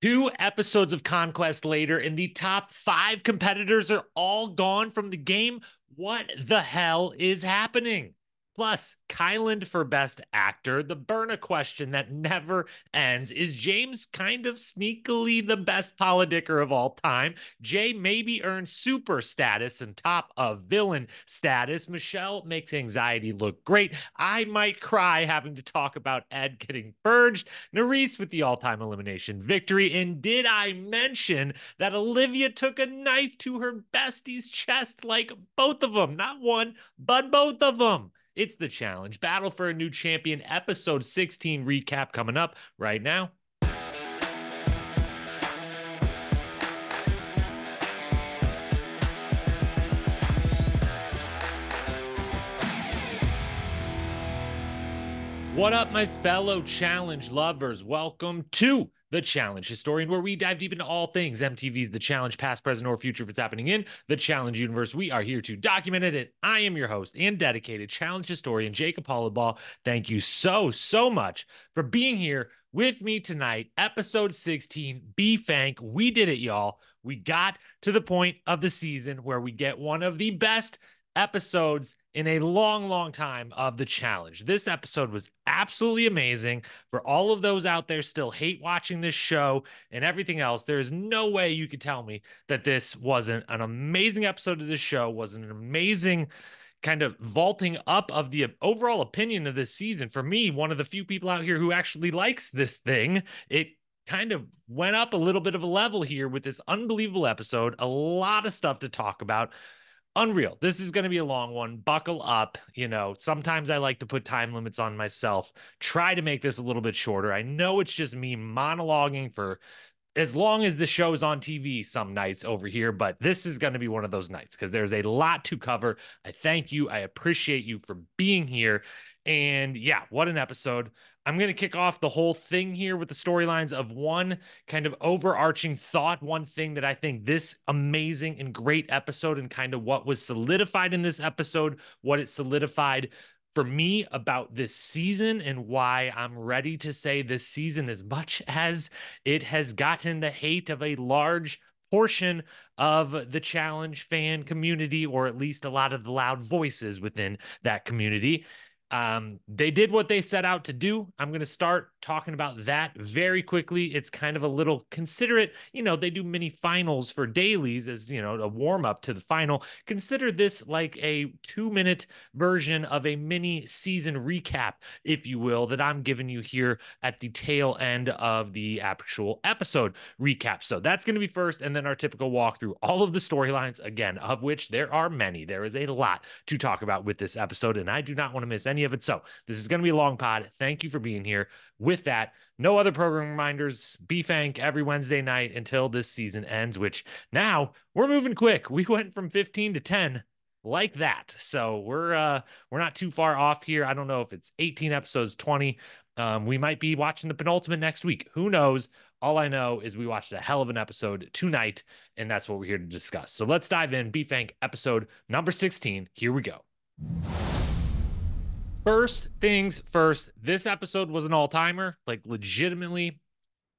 Two episodes of Conquest later, and the top five competitors are all gone from the game. What the hell is happening? Plus, Kyland for Best Actor, the Berna question that never ends. Is James kind of sneakily the best polidicker of all time? Jay maybe earns super status and top of villain status. Michele makes anxiety look great. I might cry having to talk about Ed getting purged. Nurys with the all time elimination victory. And did I mention that Olivia took a knife to her bestie's chest like both of them? Not one, but both of them. It's the challenge. Battle for a new champion, episode 16 recap coming up right now. What up, my fellow challenge lovers? Welcome to the Challenge Historian, where we dive deep into all things MTV's The Challenge, past, present, or future if it's happening in the Challenge universe. We are here to document it, and I am your host and dedicated Challenge Historian, Jacob Hollabaugh. Thank you so, so much for being here with me tonight. Episode 16, B Fank. We did it, y'all. We got to the point of the season where we get one of the best episodes in a long, long time of the challenge. This episode was absolutely amazing. For all of those out there still hate watching this show and everything else, there is no way you could tell me that this wasn't an amazing episode of this show, wasn't an amazing kind of vaulting up of the overall opinion of this season. For me, one of the few people out here who actually likes this thing, it kind of went up a little bit of a level here with this unbelievable episode. A lot of stuff to talk about unreal. This is going to be a long one. Buckle up. You know, sometimes I like to put time limits on myself. Try to make this a little bit shorter. I know it's just me monologuing for as long as the show is on TV some nights over here, but this is going to be one of those nights because there's a lot to cover. I thank you. I appreciate you for being here. And yeah, what an episode. I'm going to kick off the whole thing here with the storylines of one kind of overarching thought, one thing that I think this amazing and great episode and kind of what was solidified in this episode, what it solidified for me about this season and why I'm ready to say this season, as much as it has gotten the hate of a large portion of the challenge fan community, or at least a lot of the loud voices within that community um, they did what they set out to do. I'm going to start talking about that very quickly. It's kind of a little considerate. You know, they do mini finals for dailies as, you know, a warm up to the final. Consider this like a two minute version of a mini season recap, if you will, that I'm giving you here at the tail end of the actual episode recap. So that's going to be first. And then our typical walk through all of the storylines, again, of which there are many. There is a lot to talk about with this episode. And I do not want to miss any of it. So this is going to be a long pod. Thank you for being here. With that, no other program reminders. BFank every Wednesday night until this season ends, which now we're moving quick. We went from 15 to 10 like that. So we're uh we're not too far off here. I don't know if it's 18 episodes, 20. Um, we might be watching the penultimate next week. Who knows? All I know is we watched a hell of an episode tonight, and that's what we're here to discuss. So let's dive in. BFank episode number 16. Here we go. First things first, this episode was an all timer. Like, legitimately,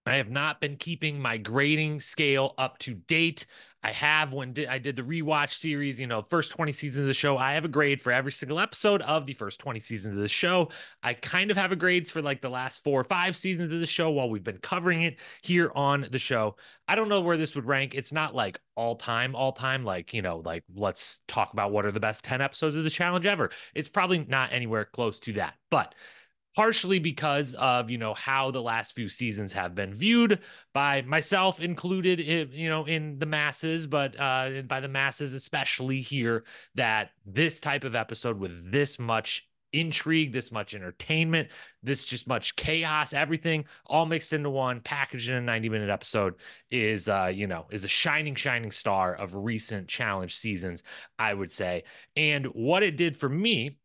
I have not been keeping my grading scale up to date. I have when I did the rewatch series, you know, first 20 seasons of the show, I have a grade for every single episode of the first 20 seasons of the show. I kind of have a grades for like the last four or five seasons of the show while we've been covering it here on the show. I don't know where this would rank. It's not like all time, all time, like, you know, like let's talk about what are the best 10 episodes of the challenge ever. It's probably not anywhere close to that. But partially because of you know how the last few seasons have been viewed by myself included in, you know in the masses but uh by the masses especially here that this type of episode with this much intrigue this much entertainment this just much chaos everything all mixed into one packaged in a 90 minute episode is uh you know is a shining shining star of recent challenge seasons i would say. And what it did for me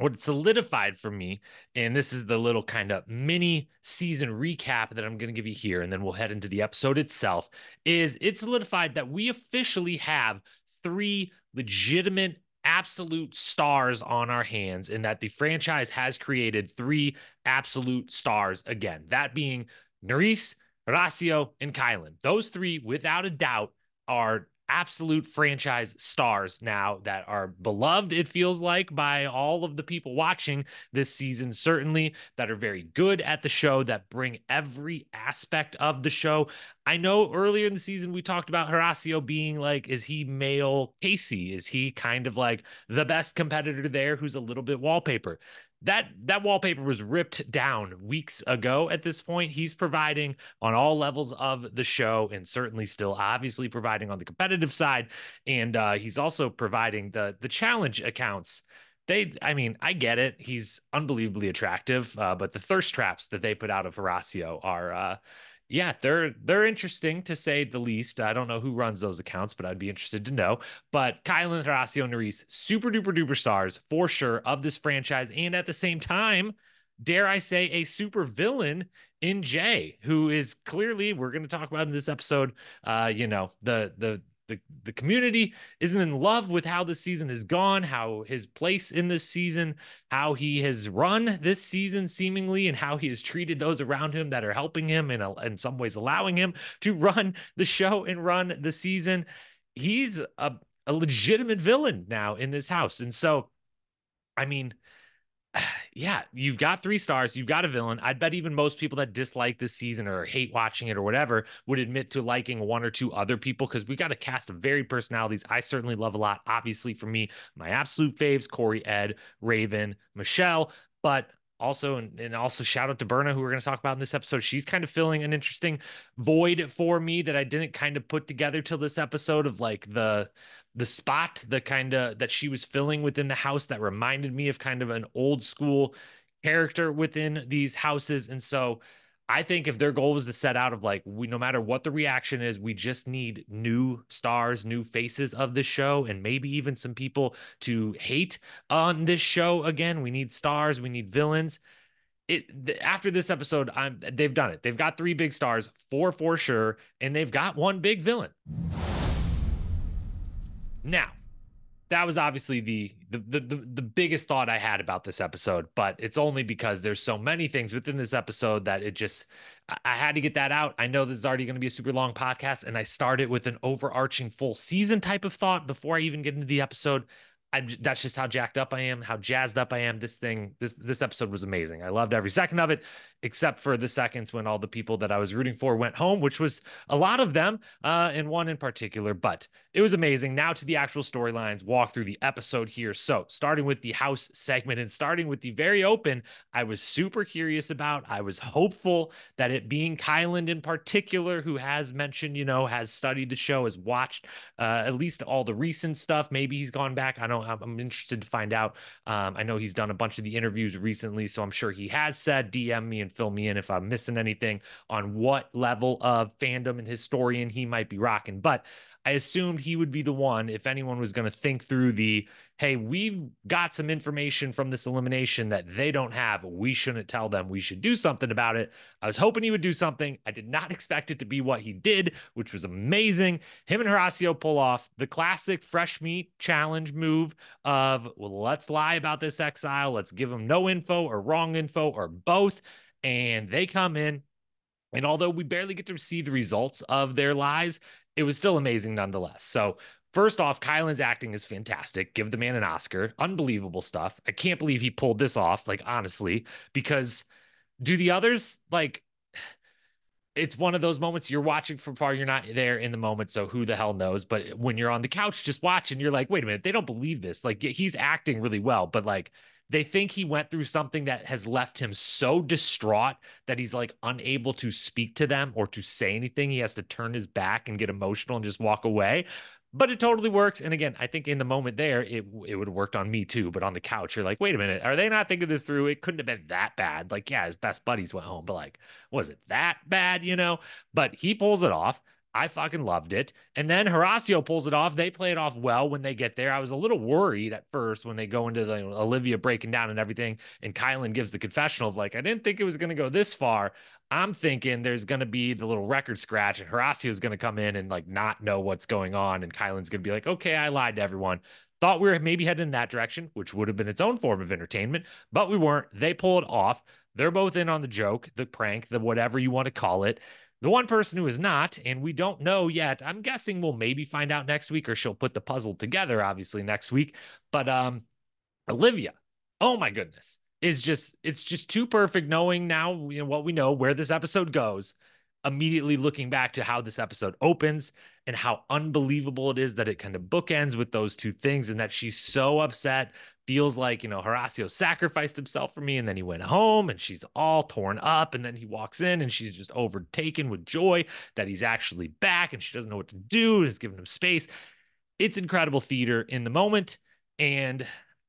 what solidified for me, and this is the little kind of mini season recap that I'm going to give you here, and then we'll head into the episode itself, is it solidified that we officially have three legitimate absolute stars on our hands, and that the franchise has created three absolute stars again. That being Nurys, Horacio, and Kyland. Those three, without a doubt, are absolute franchise stars now that are beloved, it feels like, by all of the people watching this season, certainly that are very good at the show, that bring every aspect of the show. I know earlier in the season we talked about Horacio being like, is he male Casey? Is he kind of like the best competitor there who's a little bit wallpaper? That that wallpaper was ripped down weeks ago at this point. He's providing on all levels of the show and certainly still obviously providing on the competitive side. And uh, he's also providing the the challenge accounts. They i mean i get it. He's unbelievably attractive uh, but the thirst traps that they put out of horacio are uh, yeah, they're they're interesting to say the least. I don't know who runs those accounts, but I'd be interested to know. But Kyland, Horacio, Nurys, super duper duper stars for sure of this franchise, and at the same time, dare I say, a super villain in Jay, who is clearly we're going to talk about in this episode. Uh, you know, the the the, the community isn't in love with how this season has gone, how his place in this season, how he has run this season seemingly, and how he has treated those around him that are helping him and in some ways allowing him to run the show and run the season. He's a, a legitimate villain now in this house. And so, I mean, yeah, you've got three stars, you've got a villain. I'd bet even most people that dislike this season or hate watching it or whatever would admit to liking one or two other people because we got a cast of varied personalities I certainly love a lot. Obviously, for me, my absolute faves Cory, Ed, Raven, Michele, but also and, and also shout out to Berna who we're going to talk about in this episode. She's kind of filling an interesting void for me that I didn't kind of put together till this episode of like the the spot the kind of that she was filling within the house that reminded me of kind of an old school character within these houses and so I think if their goal was to set out of like we no matter what the reaction is, we just need new stars, new faces of this show, and maybe even some people to hate on this show again. We need stars, we need villains. It after this episode, I'm they've done it. They've got three big stars, four for sure, and they've got one big villain. Now, that was obviously the, the the the the, biggest thought I had about this episode, but it's only because there's so many things within this episode that it just I had to get that out. I know this is already going to be a super long podcast, and I started with an overarching full season type of thought before I even get into the episode. I, that's just how jacked up I am, how jazzed up I am. This thing, this this episode was amazing. I loved every second of it, except for the seconds when all the people that I was rooting for went home, which was a lot of them, uh, and one in particular. But it was amazing. Now to the actual storylines. Walk through the episode here. So starting with the house segment and starting with the very open, I was super curious about. I was hopeful that it being Kyland in particular, who has mentioned, you know, has studied the show, has watched uh, at least all the recent stuff. Maybe he's gone back. I don't know. I'm interested to find out. Um, I know he's done a bunch of the interviews recently, so I'm sure he has said, DM me and fill me in if I'm missing anything on what level of fandom and historian he might be rocking. But I assumed he would be the one if anyone was going to think through the hey, we've got some information from this elimination that they don't have. We shouldn't tell them. We should do something about it. I was hoping he would do something. I did not expect it to be what he did, which was amazing. Him and Horacio pull off the classic fresh meat challenge move of, well, let's lie about this exile. Let's give them no info or wrong info or both. And they come in. And although we barely get to see the results of their lies, it was still amazing nonetheless. So First off, Kyland's acting is fantastic. Give the man an Oscar. Unbelievable stuff. I can't believe he pulled this off, like, honestly, because do the others, like, it's one of those moments you're watching from far, you're not there in the moment. So who the hell knows? But when you're on the couch just watching, you're like, wait a minute, they don't believe this. Like, he's acting really well, but like, they think he went through something that has left him so distraught that he's like unable to speak to them or to say anything. He has to turn his back and get emotional and just walk away. But it totally works. And again, I think in the moment there, it it would have worked on me too. But on the couch, you're like, wait a minute, are they not thinking this through? It couldn't have been that bad. Like, yeah, his best buddies went home, but like, was it that bad? You know? But he pulls it off. I fucking loved it. And then Horacio pulls it off. They play it off well when they get there. I was a little worried at first when they go into the Olivia breaking down and everything. And Kyland gives the confessional of like, I didn't think it was going to go this far. I'm thinking there's going to be the little record scratch and Horacio is going to come in and like not know what's going on. And Kyland's going to be like, okay, I lied to everyone. Thought we were maybe heading in that direction, which would have been its own form of entertainment, but we weren't. They pull it off. They're both in on the joke, the prank, the whatever you want to call it The one person who is not, and we don't know yet, I'm guessing we'll maybe find out next week or she'll put the puzzle together, obviously, next week. But um, Olivia, oh my goodness, is just, it's just too perfect knowing now, you know, what we know, where this episode goes immediately looking back to how this episode opens and how unbelievable it is that it kind of bookends with those two things and that she's so upset feels like you know Horacio sacrificed himself for me and then he went home and she's all torn up and then he walks in and she's just overtaken with joy that he's actually back and she doesn't know what to do is giving him space. It's incredible theater in the moment. And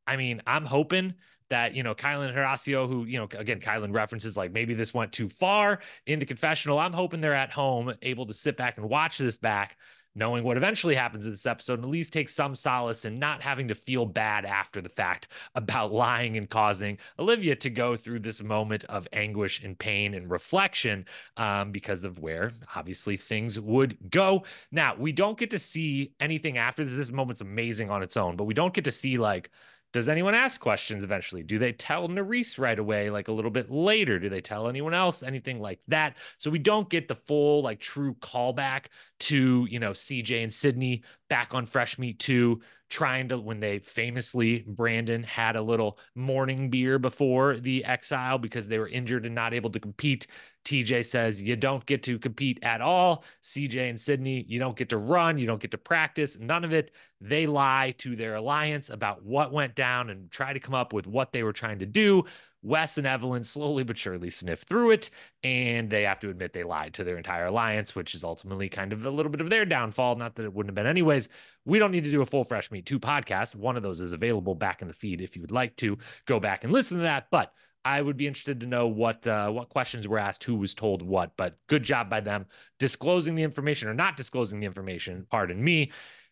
I mean I'm hoping that, you know, Kyland Horacio, who, you know, again, Kyland references like maybe this went too far into confessional. I'm hoping they're at home able to sit back and watch this back, knowing what eventually happens in this episode, and at least take some solace in not having to feel bad after the fact about lying and causing Olivia to go through this moment of anguish and pain and reflection um, because of where obviously things would go. Now, we don't get to see anything after this. This moment's amazing on its own, but we don't get to see like, does anyone ask questions eventually? Do they tell Nurys right away, like a little bit later? Do they tell anyone else anything like that? So we don't get the full, like, true callback to, you know, CJ and Sydney back on Fresh Meat 2, trying to, when they famously, Brandon had a little morning beer before the exile because they were injured and not able to compete. TJ says you don't get to compete at all. CJ and Sydney, you don't get to run, you don't get to practice, none of it. They lie to their alliance about what went down and try to come up with what they were trying to do. Wes and Evelyn slowly but surely sniff through it, and they have to admit they lied to their entire alliance, which is ultimately kind of a little bit of their downfall. Not that it wouldn't have been anyways. We don't need to do a full Fresh Meat 2 podcast. One of those is available back in the feed if you would like to go back and listen to that. But I would be interested to know what uh, what questions were asked, who was told what. But good job by them disclosing the information or not disclosing the information. Pardon me.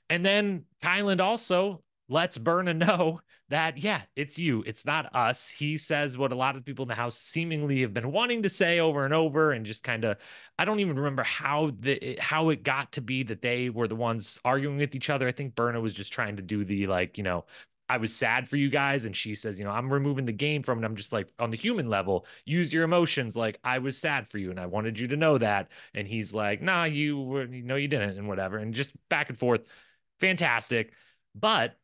And then Kyland also lets Berna know that yeah, it's you, it's not us. He says what a lot of people in the house seemingly have been wanting to say over and over, and just kind of I don't even remember how the how it got to be that they were the ones arguing with each other. I think Berna was just trying to do the like you know I was sad for you guys. And she says, you know, I'm removing the game from it. I'm just like, on the human level, use your emotions. Like, I was sad for you and I wanted you to know that. And he's like, nah, you were, no, you didn't, and whatever. And just back and forth. Fantastic. But,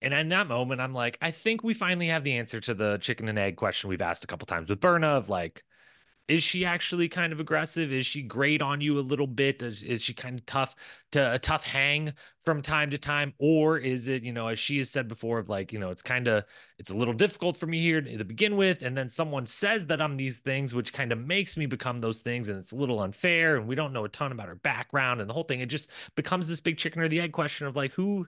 and in that moment, I'm like, I think we finally have the answer to the chicken and egg question we've asked a couple times with Berna of like, is she actually kind of aggressive? Is she great on you a little bit? Is, is she kind of tough to a tough hang from time to time? Or is it, you know, as she has said before, of like, you know, it's kind of it's a little difficult for me here to begin with. And then someone says that I'm these things, which kind of makes me become those things. And it's a little unfair. And we don't know a ton about her background and the whole thing. It just becomes this big chicken or the egg question of like who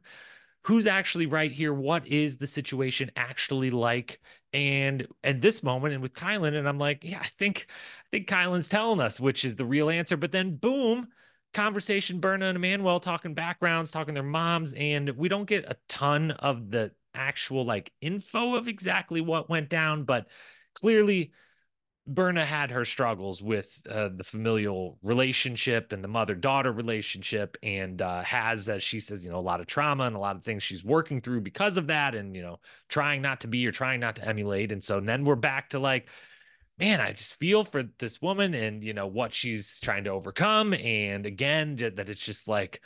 who's actually right here? What is the situation actually like? And at this moment and with kyland and i'm like yeah i think i think kyland's telling us which is the real answer. But then boom conversation berna and emanuel talking backgrounds talking their moms and we don't get a ton of the actual like info of exactly what went down but clearly Berna had her struggles with uh, the familial relationship and the mother daughter relationship, and uh, has, as she says, you know, a lot of trauma and a lot of things she's working through because of that, and you know, trying not to be or trying not to emulate. And so then we're back to like, man, I just feel for this woman and you know what she's trying to overcome, and again that it's just like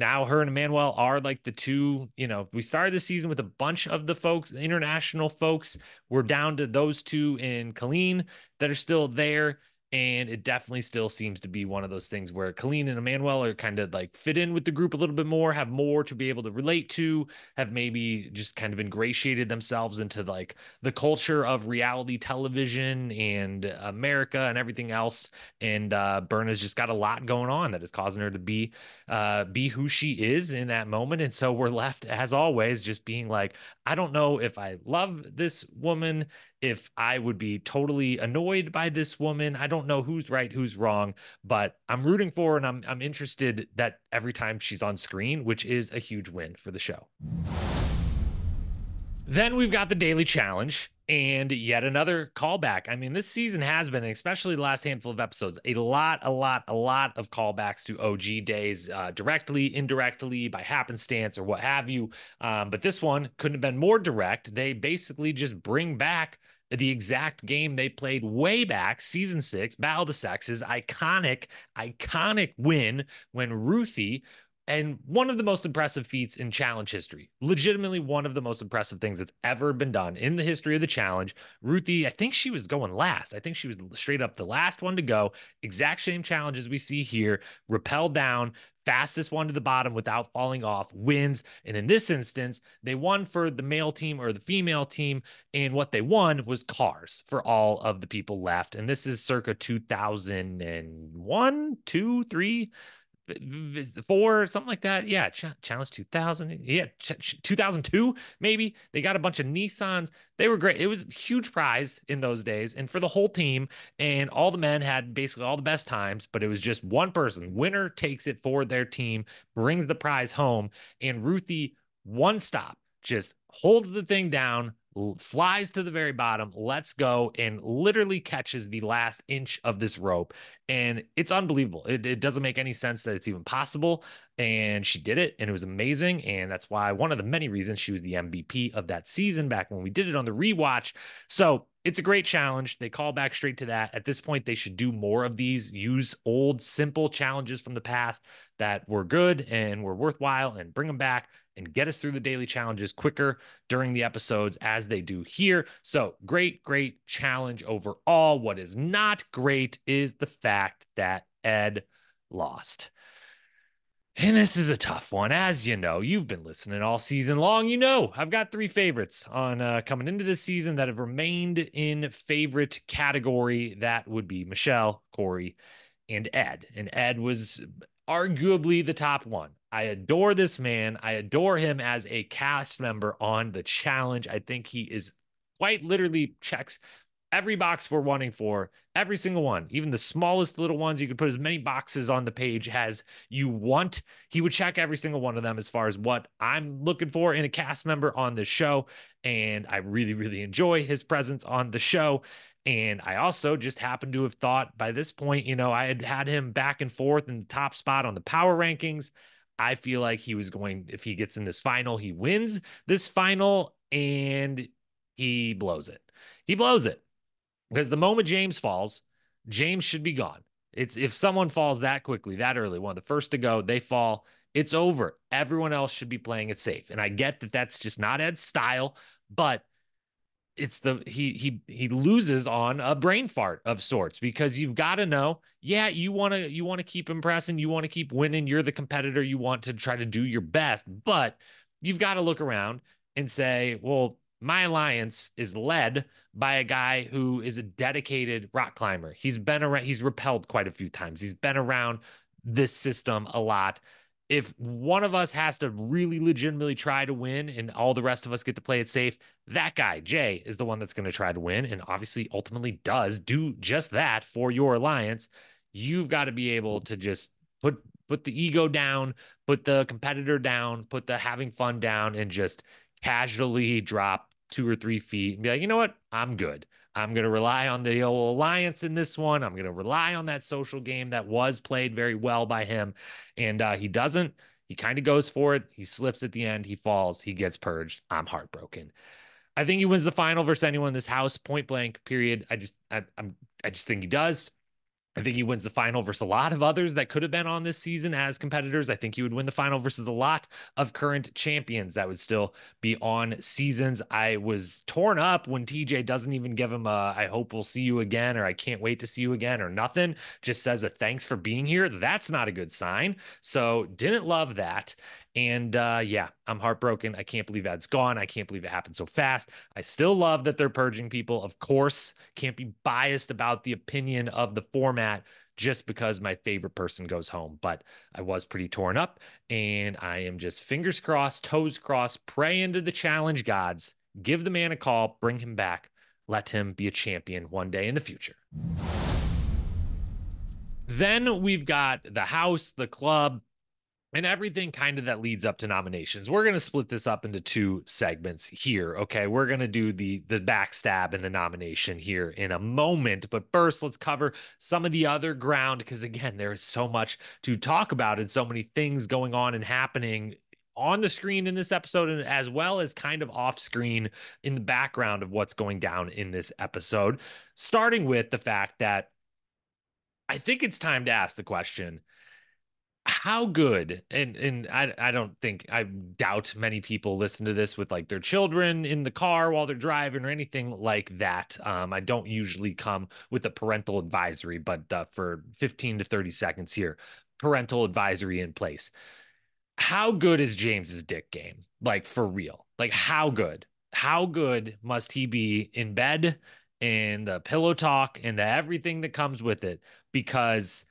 now her and Manuel are like the two, you know, we started the season with a bunch of the folks, international folks. We're down to those two in Colleen that are still there. And it definitely still seems to be one of those things where Colleen and Emanuel are kind of like fit in with the group a little bit more, have more to be able to relate to, have maybe just kind of ingratiated themselves into like the culture of reality television and America and everything else. And uh, Berna's just got a lot going on that is causing her to be uh, be who she is in that moment. And so we're left, as always, just being like, I don't know if I love this woman if I would be totally annoyed by this woman. I don't know who's right, who's wrong, but I'm rooting for and I'm I'm interested that every time she's on screen, which is a huge win for the show. Then we've got the daily challenge and yet another callback. I mean, this season has been, especially the last handful of episodes, a lot, a lot, a lot of callbacks to OG days, uh, directly, indirectly, by happenstance, or what have you. Um, but this one couldn't have been more direct. They basically just bring back the exact game they played way back, season six, Battle of the Sexes, iconic, iconic win when Ruthie and one of the most impressive feats in challenge history. Legitimately, one of the most impressive things that's ever been done in the history of the challenge. Ruthie, I think she was going last. I think she was straight up the last one to go. Exact same challenges we see here. Rappel down, fastest one to the bottom without falling off wins. And in this instance, they won for the male team or the female team. And what they won was cars for all of the people left. And this is circa 2001, two, three four, something like that. Yeah, Ch- Challenge 2000. Yeah, Ch- 2002, maybe. They got a bunch of Nissans. They were great. It was a huge prize in those days. And for the whole team, and all the men had basically all the best times, but it was just one person. Winner takes it for their team, brings the prize home. And Ruthie, one stop, just holds the thing down, flies to the very bottom, lets go, and literally catches the last inch of this rope. And it's unbelievable. It, it, doesn't make any sense that it's even possible. And she did it, and it was amazing. And that's why one of the many reasons she was the MVP of that season back when we did it on the rewatch. So it's a great challenge. They call back straight to that. At this point, they should do more of these, use old, simple challenges from the past that were good and were worthwhile and bring them back and get us through the daily challenges quicker during the episodes as they do here. So, great, great challenge overall. What is not great is the fact that Ed lost. And this is a tough one. As you know, you've been listening all season long. You know, I've got three favorites on uh, coming into this season that have remained in favorite category. That would be Michele, Cory, and Ed. And Ed was arguably the top one. I adore this man. I adore him as a cast member on the challenge. I think he is quite literally checks every box we're wanting for, every single one, even the smallest little ones. You could put as many boxes on the page as you want. He would check every single one of them as far as what I'm looking for in a cast member on the show. And I really, really enjoy his presence on the show. And I also just happened to have thought by this point, you know, I had had him back and forth in the top spot on the power rankings. I feel like he was going, if he gets in this final, he wins this final and he blows it. He blows it because the moment James falls, James should be gone. It's if someone falls that quickly, that early, one of the first to go, they fall, it's over. Everyone else should be playing it safe. And I get that that's just not Ed's style, but it's the he he he loses on a brain fart of sorts because you've got to know yeah you want to you want to keep impressing you want to keep winning you're the competitor you want to try to do your best but you've got to look around and say well my alliance is led by a guy who is a dedicated rock climber. He's been around he's repelled quite a few times. He's been around this system a lot. If one of us has to really legitimately try to win and all the rest of us get to play it safe, that guy, Jay, is the one that's going to try to win and obviously ultimately does do just that for your alliance. You've got to be able to just put put the ego down, put the competitor down, put the having fun down and just casually drop two or three feet and be like, you know what? I'm good. I'm going to rely on the old alliance in this one. I'm going to rely on that social game that was played very well by him. And uh, he doesn't. He kind of goes for it. He slips at the end. He falls. He gets purged. I'm heartbroken. I think he wins the final versus anyone in this house, point blank, period. I just, I, I'm, I just think he does. I think he wins the final versus a lot of others that could have been on this season as competitors. I think he would win the final versus a lot of current champions that would still be on seasons. I was torn up when TJ doesn't even give him a I hope we'll see you again or I can't wait to see you again or nothing. Just says a thanks for being here. That's not a good sign. So didn't love that. And uh, yeah, I'm heartbroken. I can't believe that's gone. I can't believe it happened so fast. I still love that they're purging people. Of course, can't be biased about the opinion of the format just because my favorite person goes home. But I was pretty torn up, and I am just fingers crossed, toes crossed, pray into the challenge gods. Give the man a call, bring him back, let him be a champion one day in the future. Then we've got the house, the club, and everything kind of that leads up to nominations. We're going to split this up into two segments here. Okay. We're going to do the the backstab and the nomination here in a moment. But first, let's cover some of the other ground because again, there is so much to talk about and so many things going on and happening on the screen in this episode and as well as kind of off screen in the background of what's going down in this episode. Starting with the fact that I think it's time to ask the question how good and and I I don't think I doubt many people listen to this with like their children in the car while they're driving or anything like that. Um, I don't usually come with a parental advisory, but uh, for 15 to 30 seconds here, parental advisory in place. How good is James's dick game? Like for real? Like how good? How good must he be in bed and the pillow talk and the everything that comes with it? Because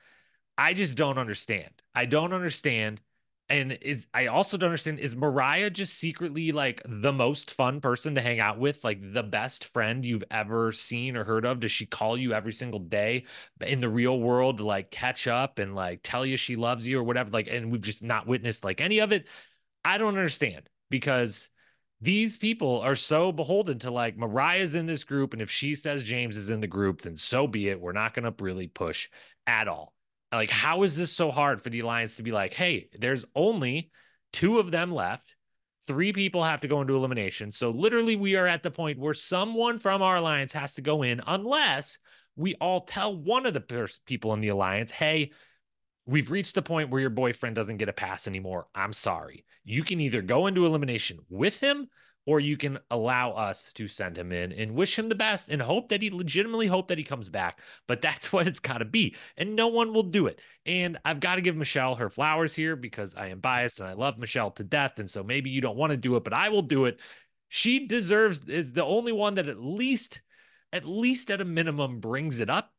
I just don't understand. I don't understand. And is I also don't understand is Mariah just secretly like the most fun person to hang out with, like the best friend you've ever seen or heard of? Does she call you every single day in the real world to like catch up and like tell you she loves you or whatever? Like, and we've just not witnessed like any of it. I don't understand because these people are so beholden to like Mariah's in this group. And if she says James is in the group, then so be it. We're not going to really push at all. Like, how is this so hard for the alliance to be like, hey, there's only two of them left. Three people have to go into elimination. So literally, we are at the point where someone from our alliance has to go in, unless we all tell one of the pers- people in the alliance, hey, we've reached the point where your boyfriend doesn't get a pass anymore. I'm sorry. You can either go into elimination with him or you can allow us to send him in and wish him the best and hope that he legitimately hope that he comes back. But that's what it's got to be. And no one will do it. And I've got to give Michele her flowers here because I am biased and I love Michele to death. And so maybe you don't want to do it, but I will do it. She deserves is the only one that at least at least at a minimum brings it up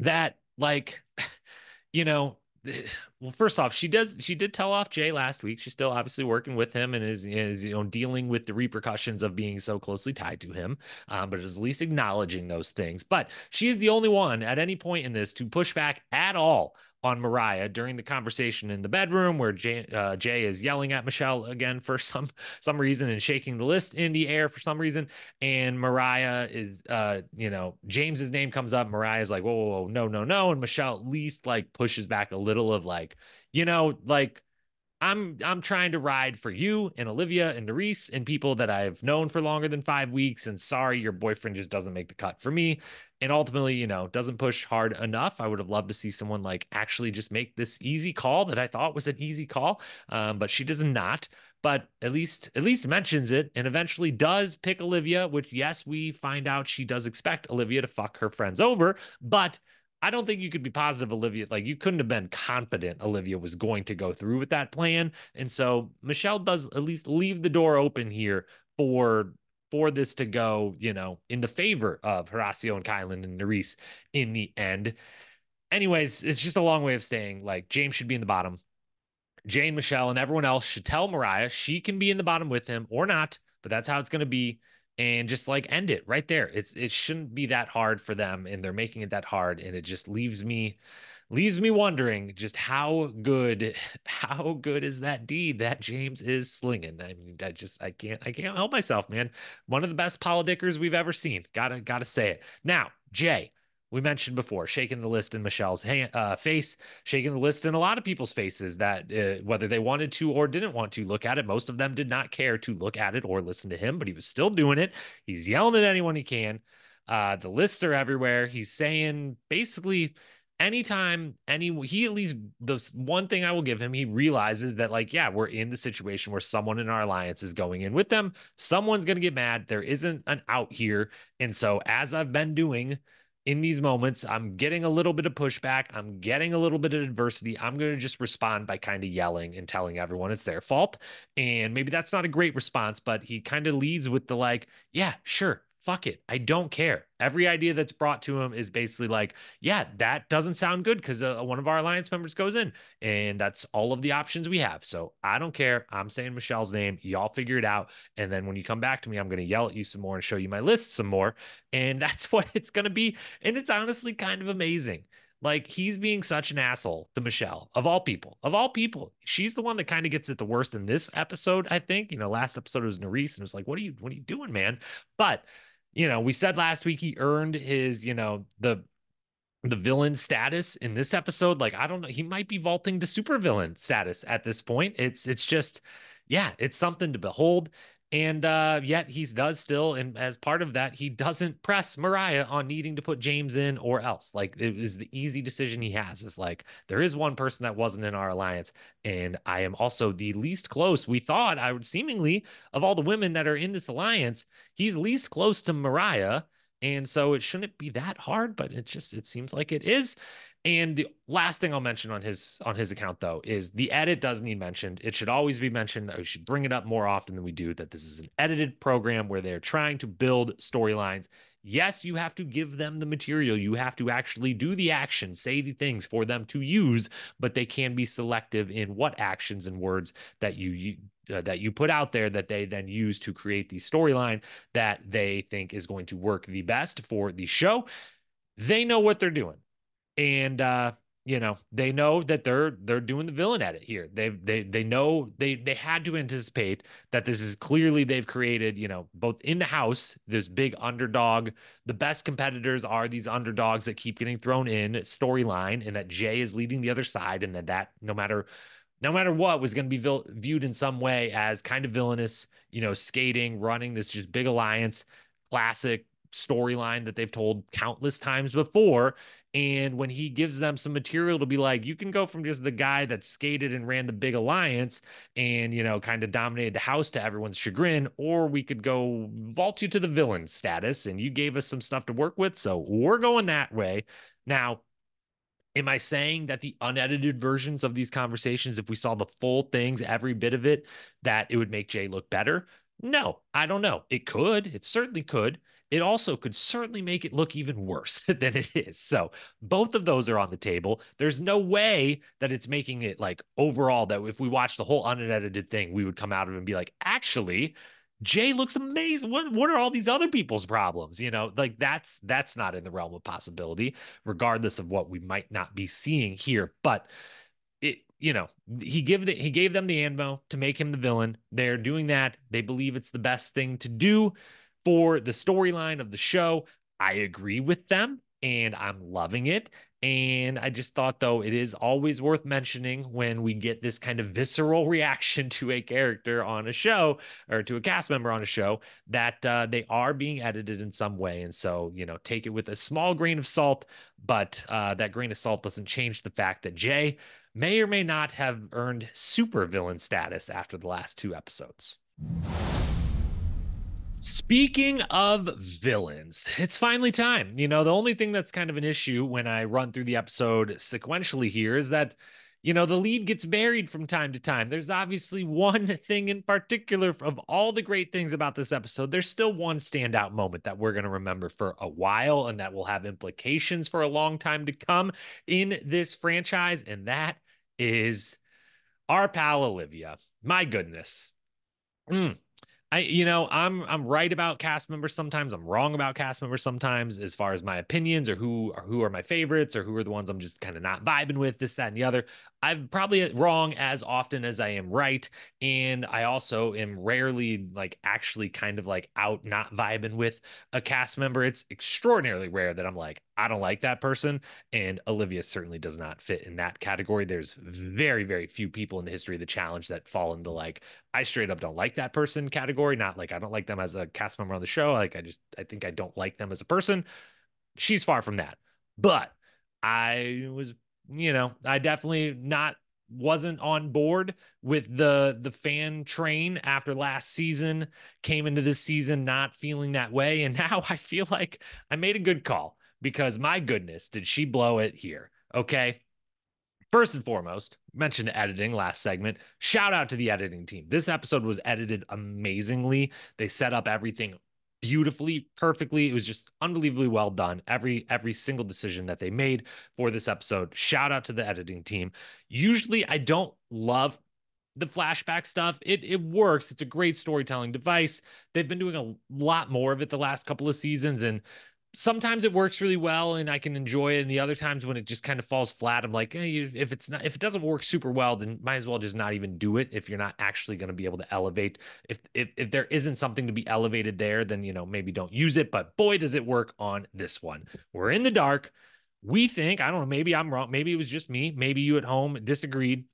that like you know well, first off, she does she did tell off Jay last week. She's still obviously working with him and is is you know dealing with the repercussions of being so closely tied to him, um, but is at least acknowledging those things. But she is the only one at any point in this to push back at all on Mariah during the conversation in the bedroom where Jay, uh, Jay, is yelling at Michele again for some some reason and shaking the list in the air for some reason. And Mariah is, uh, you know, James's name comes up. Mariah's like, whoa, whoa, whoa, no, no, no. And Michele at least like pushes back a little of like, you know, like I'm I'm trying to ride for you and Olivia and Nurys and people that I've known for longer than five weeks. And sorry, your boyfriend just doesn't make the cut for me. And ultimately, you know, doesn't push hard enough. I would have loved to see someone like actually just make this easy call that I thought was an easy call. Um, but she does not. But at least at least mentions it and eventually does pick Olivia, which yes, we find out she does expect Olivia to fuck her friends over, but I don't think you could be positive, Olivia. Like you couldn't have been confident Olivia was going to go through with that plan. And so Michele does at least leave the door open here for for this to go, you know, in the favor of Horacio and Kyland and Nurys in the end. Anyways, it's just a long way of saying like James should be in the bottom. Jane, Michele, and everyone else should tell Mariah she can be in the bottom with him or not, but that's how it's going to be and just like end it right there. It's it shouldn't be that hard for them, and they're making it that hard, and it just leaves me leaves me wondering just how good how good is that deed that James is slinging. I mean, I just I can't I can't help myself, man. One of the best politickers we've ever seen. Gotta gotta say it. Now, Jay, we mentioned before, shaking the list in Michele's hand, uh, face, shaking the list in a lot of people's faces that uh, whether they wanted to or didn't want to look at it, most of them did not care to look at it or listen to him, but he was still doing it. He's yelling at anyone he can. Uh, the lists are everywhere. He's saying basically anytime any he at least the one thing I will give him, he realizes that like, yeah, we're in the situation where someone in our alliance is going in with them. Someone's gonna get mad. There isn't an out here. And so as I've been doing in these moments, I'm getting a little bit of pushback. I'm getting a little bit of adversity. I'm going to just respond by kind of yelling and telling everyone it's their fault. And maybe that's not a great response, but he kind of leads with the like, yeah, sure, fuck it. I don't care. Every idea that's brought to him is basically like, yeah, that doesn't sound good because uh, one of our alliance members goes in, and that's all of the options we have. So I don't care. I'm saying Michele's name. Y'all figure it out. And then when you come back to me, I'm going to yell at you some more and show you my list some more. And that's what it's going to be. And it's honestly kind of amazing. Like he's being such an asshole to Michele, of all people, of all people. She's the one that kind of gets it the worst in this episode, I think. You know, last episode was Nurys, and it was like, what are you, what are you doing, man? But you know, we said last week he earned his, you know, the the villain status in this episode. Like, I don't know, he might be vaulting to supervillain status at this point. It's it's just yeah, it's something to behold. And uh, yet he does still, and as part of that, he doesn't press Mariah on needing to put James in or else. Like it is the easy decision he has. Is like there is one person that wasn't in our alliance, and I am also the least close. We thought I would seemingly of all the women that are in this alliance, he's least close to Mariah. And so it shouldn't be that hard, but it just it seems like it is. And the last thing I'll mention on his on his account though is the edit does need mentioned. It should always be mentioned. We should bring it up more often than we do that this is an edited program where they're trying to build storylines. Yes, you have to give them the material. You have to actually do the action, say the things for them to use, but they can be selective in what actions and words that you uh, that you put out there that they then use to create the storyline that they think is going to work the best for the show. They know what they're doing. And uh you know they know that they're they're doing the villain edit here. They they they know they they had to anticipate that this is clearly they've created you know both in the house this big underdog. The best competitors are these underdogs that keep getting thrown in storyline and that jay is leading the other side and that that no matter no matter what was going to be vil- viewed in some way as kind of villainous you know skating running this just big alliance classic storyline that they've told countless times before and when he gives them some material to be like, you can go from just the guy that skated and ran the big alliance and, you know, kind of dominated the house to everyone's chagrin, or we could go vault you to the villain status and you gave us some stuff to work with. So we're going that way. Now, Am I saying that the unedited versions of these conversations, if we saw the full things, every bit of it, that it would make Jay look better? No, I don't know. It could. It certainly could it also could certainly make it look even worse than it is. So both of those are on the table. There's no way that it's making it like overall that if we watch the whole unedited thing, we would come out of it and be like, actually, Jay looks amazing. What what are all these other people's problems? You know, like that's that's not in the realm of possibility, regardless of what we might not be seeing here. But it, you know, he give the, he gave them the ammo to make him the villain. They're doing that. They believe it's the best thing to do for the storyline of the show. I agree with them and I'm loving it. And I just thought, though, it is always worth mentioning when we get this kind of visceral reaction to a character on a show or to a cast member on a show that uh, they are being edited in some way. And so, you know, take it with a small grain of salt, but uh, that grain of salt doesn't change the fact that Jay may or may not have earned super villain status after the last two episodes. Speaking of villains, it's finally time. You know, the only thing that's kind of an issue when I run through the episode sequentially here is that, you know, the lead gets buried from time to time. There's obviously one thing in particular of all the great things about this episode. There's still one standout moment that we're going to remember for a while and that will have implications for a long time to come in this franchise. And that is our pal Olivia. My goodness. Mm I you know I'm I'm right about cast members sometimes. I'm wrong about cast members sometimes as far as my opinions or who or who are my favorites or who are the ones I'm just kind of not vibing with this that and the other. I'm probably uh, wrong as often as I am right and I also am rarely like actually kind of like out not vibing with a cast member. It's extraordinarily rare that I'm like I don't like that person and Olivia certainly does not fit in that category there's very very few people in the history of the challenge that fall into like I straight up don't like that person category. Not like I don't like them as a cast member on the show. Like I just I think I don't like them as a person. She's far from that. But I was, you know, I definitely not wasn't on board with the the fan train after last season came into this season not feeling that way and now I feel like I made a good call because my goodness did she blow it here okay First and foremost, mentioned editing last segment. Shout out to the editing team. This episode was edited amazingly. They set up everything beautifully, perfectly. It was just unbelievably well done. Every every single decision that they made for this episode. Shout out to the editing team. Usually I don't love the flashback stuff. It it works. It's a great storytelling device. They've been doing a lot more of it the last couple of seasons and sometimes it works really well and I can enjoy it. And the other times when it just kind of falls flat, I'm like, eh, hey, if it's not, if it doesn't work super well, then might as well just not even do it. If you're not actually going to be able to elevate, if, if, if there isn't something to be elevated there, then, you know, maybe don't use it. But boy, does it work on this one. We're in the dark. We think, I don't know, maybe I'm wrong. Maybe it was just me. Maybe you at home disagreed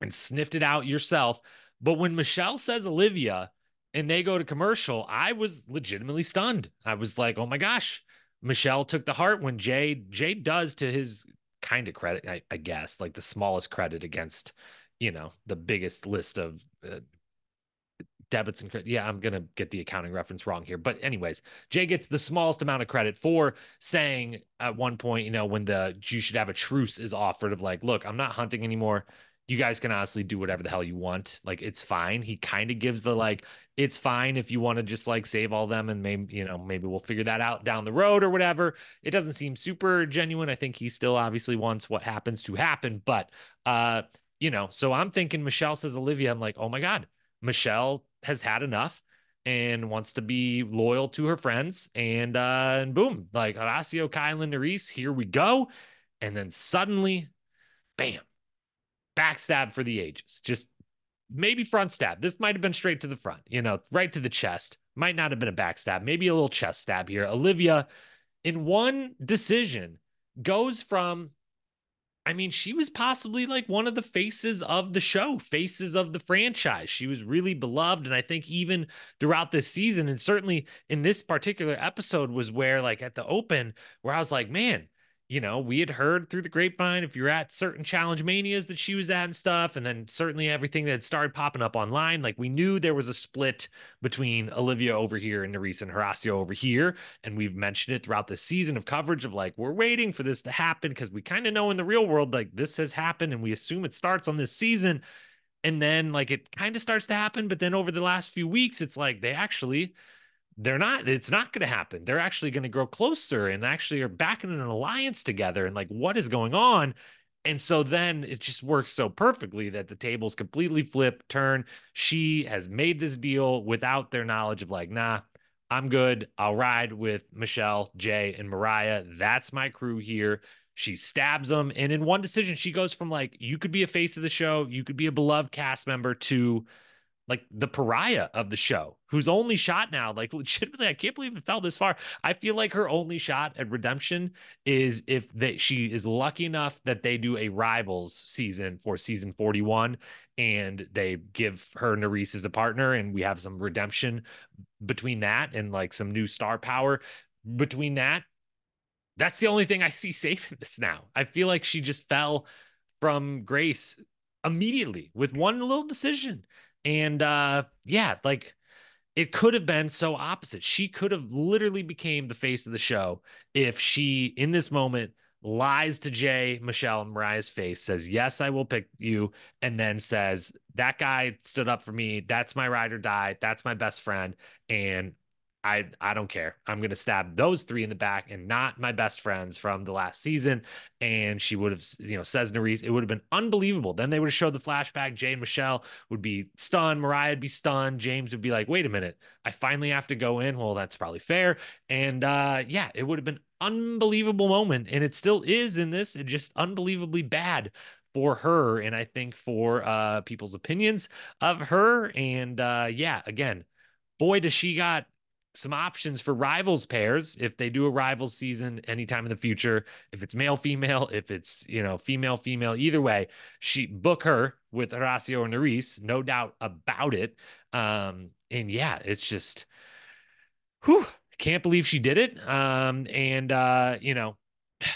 and sniffed it out yourself. But when Michele says Olivia and they go to commercial, I was legitimately stunned. I was like, oh my gosh, Michele took the heart when Jay Jay does to his kind of credit, I, I guess, like the smallest credit against, you know, the biggest list of uh, debits and credit. Yeah, I'm gonna get the accounting reference wrong here, but anyways, Jay gets the smallest amount of credit for saying at one point, you know, when the you should have a truce is offered of like, look, I'm not hunting anymore. You guys can honestly do whatever the hell you want. Like it's fine. He kind of gives the like, it's fine if you want to just like save all them and maybe you know maybe we'll figure that out down the road or whatever. It doesn't seem super genuine. I think he still obviously wants what happens to happen, but uh, you know, so I'm thinking Michele says Olivia. I'm like, oh my god, Michele has had enough and wants to be loyal to her friends. And uh, and boom, like Horacio, Kyland, Nurys, here we go. And then suddenly, bam, backstab for the ages. Just maybe front stab. This might have been straight to the front, you know, right to the chest. Might not have been a backstab, maybe a little chest stab here. Olivia, in one decision, goes from I mean, she was possibly like one of the faces of the show, faces of the franchise. She was really beloved. And I think even throughout this season, and certainly in this particular episode, was where, like, at the open, where I was like, man, you know, we had heard through the grapevine if you're at certain challenge manias that she was at and stuff, and then certainly everything that started popping up online, like we knew there was a split between Olivia over here and Nurys and Horacio over here, and we've mentioned it throughout the season of coverage of like we're waiting for this to happen because we kind of know in the real world like this has happened, and we assume it starts on this season, and then like it kind of starts to happen, but then over the last few weeks, it's like they actually they're not it's not going to happen. They're actually going to grow closer and actually are back in an alliance together and like what is going on? And so then it just works so perfectly that the tables completely flip turn. She has made this deal without their knowledge of like nah i'm good. I'll ride with Michele jay and mariah. That's my crew here. She stabs them and in one decision she goes from like you could be a face of the show you could be a beloved cast member to like the pariah of the show, whose only shot now, like legitimately, I can't believe it fell this far. I feel like her only shot at redemption is if that she is lucky enough that they do a rivals season for season 41 and they give her Nurys as a partner and we have some redemption between that and like some new star power between that. That's the only thing I see safe in this now. I feel like she just fell from grace immediately with one little decision and uh yeah, like it could have been so opposite. She could have literally became the face of the show if she in this moment lies to Jay, Michele, and Mariah's face, says, Yes, I will pick you, and then says, That guy stood up for me. That's my ride or die. That's my best friend. And I I don't care. I'm gonna stab those three in the back and not my best friends from the last season. And she would have, you know, says Nurys, it would have been unbelievable. Then they would have showed the flashback. Jay and Michele would be stunned. Mariah would be stunned. James would be like, wait a minute, I finally have to go in. Well, that's probably fair. And uh, yeah, it would have been unbelievable moment. And it still is in this. It just unbelievably bad for her. And I think for uh people's opinions of her. And uh yeah, again, boy, does she got some options for rivals pairs if they do a rivals season anytime in the future. If it's male, female, if it's, you know, female, female, either way, she book her with Horacio or Nurys, no doubt about it. Um, and yeah, it's just, whew, can't believe she did it. Um, and, uh, you know,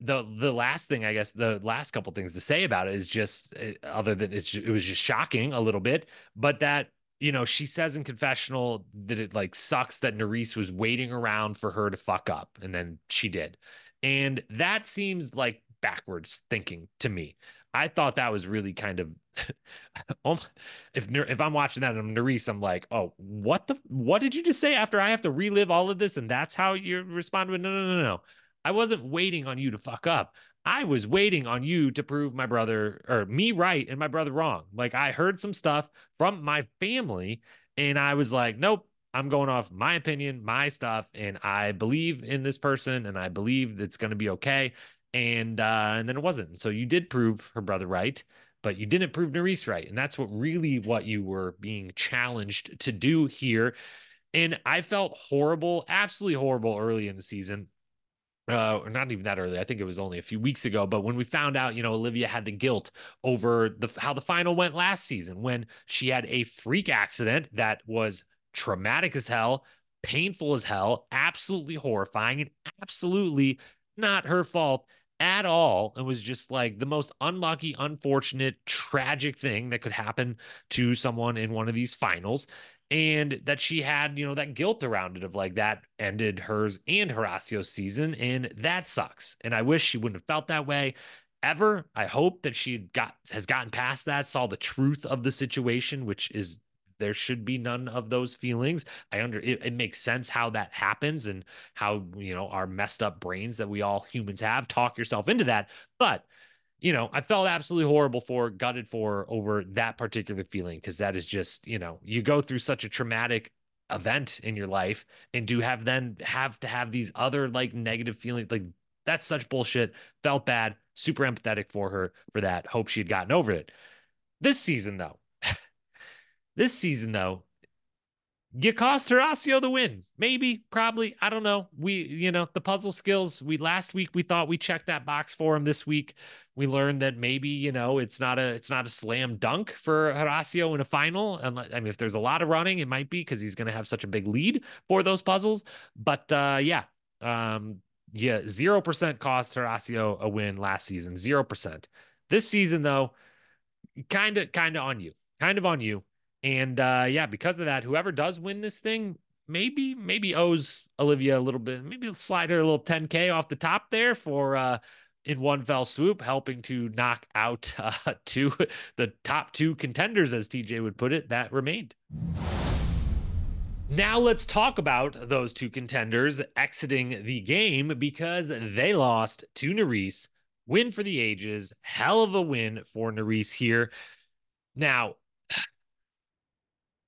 the the last thing I guess the last couple things to say about it is just eh, other than it's it was just shocking a little bit, but that you know, she says in confessional that it like sucks that Nurys was waiting around for her to fuck up, and then she did. And that seems like backwards thinking to me. I thought that was really kind of if if I'm watching that and I'm Nurys, I'm like, oh, what the what did you just say after I have to relive all of this and that's how you respond with no no no no. I wasn't waiting on you to fuck up. I was waiting on you to prove my brother or me right and my brother wrong. Like I heard some stuff from my family and I was like, nope, I'm going off my opinion, my stuff, and I believe in this person and I believe it's going to be okay. And uh, and then it wasn't. So you did prove her brother right, but you didn't prove Nurys right, and that's what really what you were being challenged to do here. And I felt horrible, absolutely horrible early in the season uh, or not even that early. I think it was only a few weeks ago. But when we found out, you know, Olivia had the guilt over the how the final went last season, when she had a freak accident that was traumatic as hell, painful as hell, absolutely horrifying, and absolutely not her fault at all. It was just like the most unlucky, unfortunate, tragic thing that could happen to someone in one of these finals and that she had, you know, that guilt around it of like that ended hers and Horacio's season, and that sucks. And I wish she wouldn't have felt that way ever. I hope that she got has gotten past that, saw the truth of the situation, which is there should be none of those feelings. I under it, it makes sense how that happens and how you know our messed up brains that we all humans have talk yourself into that, but you know, I felt absolutely horrible for, gutted for over that particular feeling because that is just, you know, you go through such a traumatic event in your life and do have then have to have these other like negative feelings. Like that's such bullshit. Felt bad, super empathetic for her for that. Hope she had gotten over it. This season, though, this season, though, you cost Horacio the win. Maybe, probably. I don't know. We, you know, the puzzle skills. We last week we thought we checked that box for him. This week we learned that maybe you know it's not a it's not a slam dunk for Horacio in a final. And I mean, if there's a lot of running, it might be because he's going to have such a big lead for those puzzles. But uh, yeah, um, yeah, zero percent cost Horacio a win last season. Zero percent. This season though, kind of kind of on you. Kind of on you. And uh, yeah, because of that, whoever does win this thing, maybe maybe owes Olivia a little bit, maybe slide her a little 10k off the top there for uh, in one fell swoop, helping to knock out uh, two the top two contenders, as TJ would put it, that remained. Now let's talk about those two contenders exiting the game because they lost to Nurys. Win for the ages, hell of a win for Nurys here. Now,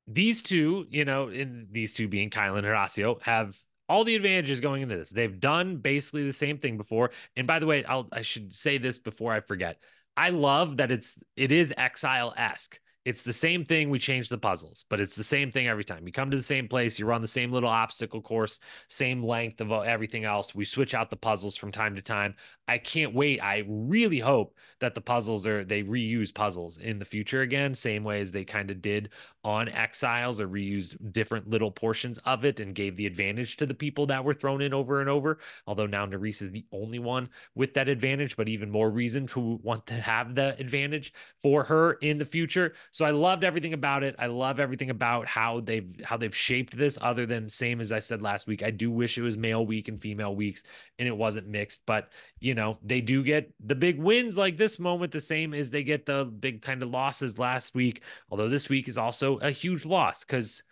these two, you know, in these two being Kyle and Horacio, have all the advantages going into this. They've done basically the same thing before. And by the way, I'll I should say this before I forget. I love that it's it is exile esque it's the same thing. We change the puzzles, but it's the same thing every time. You come to the same place, you run the same little obstacle course, same length of everything else. We switch out the puzzles from time to time. I can't wait. I really hope that the puzzles are they reuse puzzles in the future again, same way as they kind of did on Exiles or reused different little portions of it and gave the advantage to the people that were thrown in over and over. Although now Nurys is the only one with that advantage, but even more reason to want to have the advantage for her in the future. So I loved everything about it. I love everything about how they've how they've shaped this. Other than same as I said last week, I do wish it was male week and female weeks, and it wasn't mixed. But you know they do get the big wins like this moment, the same as they get the big kind of losses last week. Although this week is also a huge loss because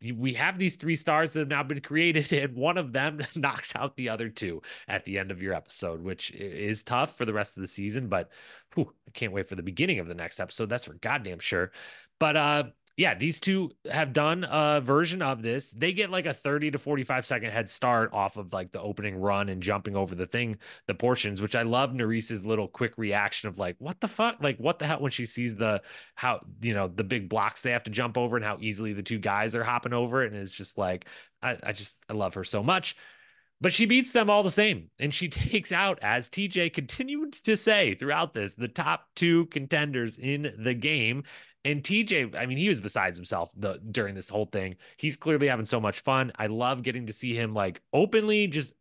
we have these three stars that have now been created, and one of them knocks out the other two at the end of your episode, which is tough for the rest of the season. But whew, I can't wait for the beginning of the next episode. That's for goddamn sure. But uh, yeah, these two have done a version of this. They get like a 30 to 45 second head start off of like the opening run and jumping over the thing, the portions, which I love Nurys's little quick reaction of like, what the fuck? Like, what the hell when she sees the how, you know, the big blocks they have to jump over and how easily the two guys are hopping over it. And it's just like, I, I just I love her so much. But she beats them all the same. And she takes out, as TJ continued to say throughout this, the top two contenders in the game. And TJ, I mean, he was besides himself the, during this whole thing. He's clearly having so much fun. I love getting to see him like openly just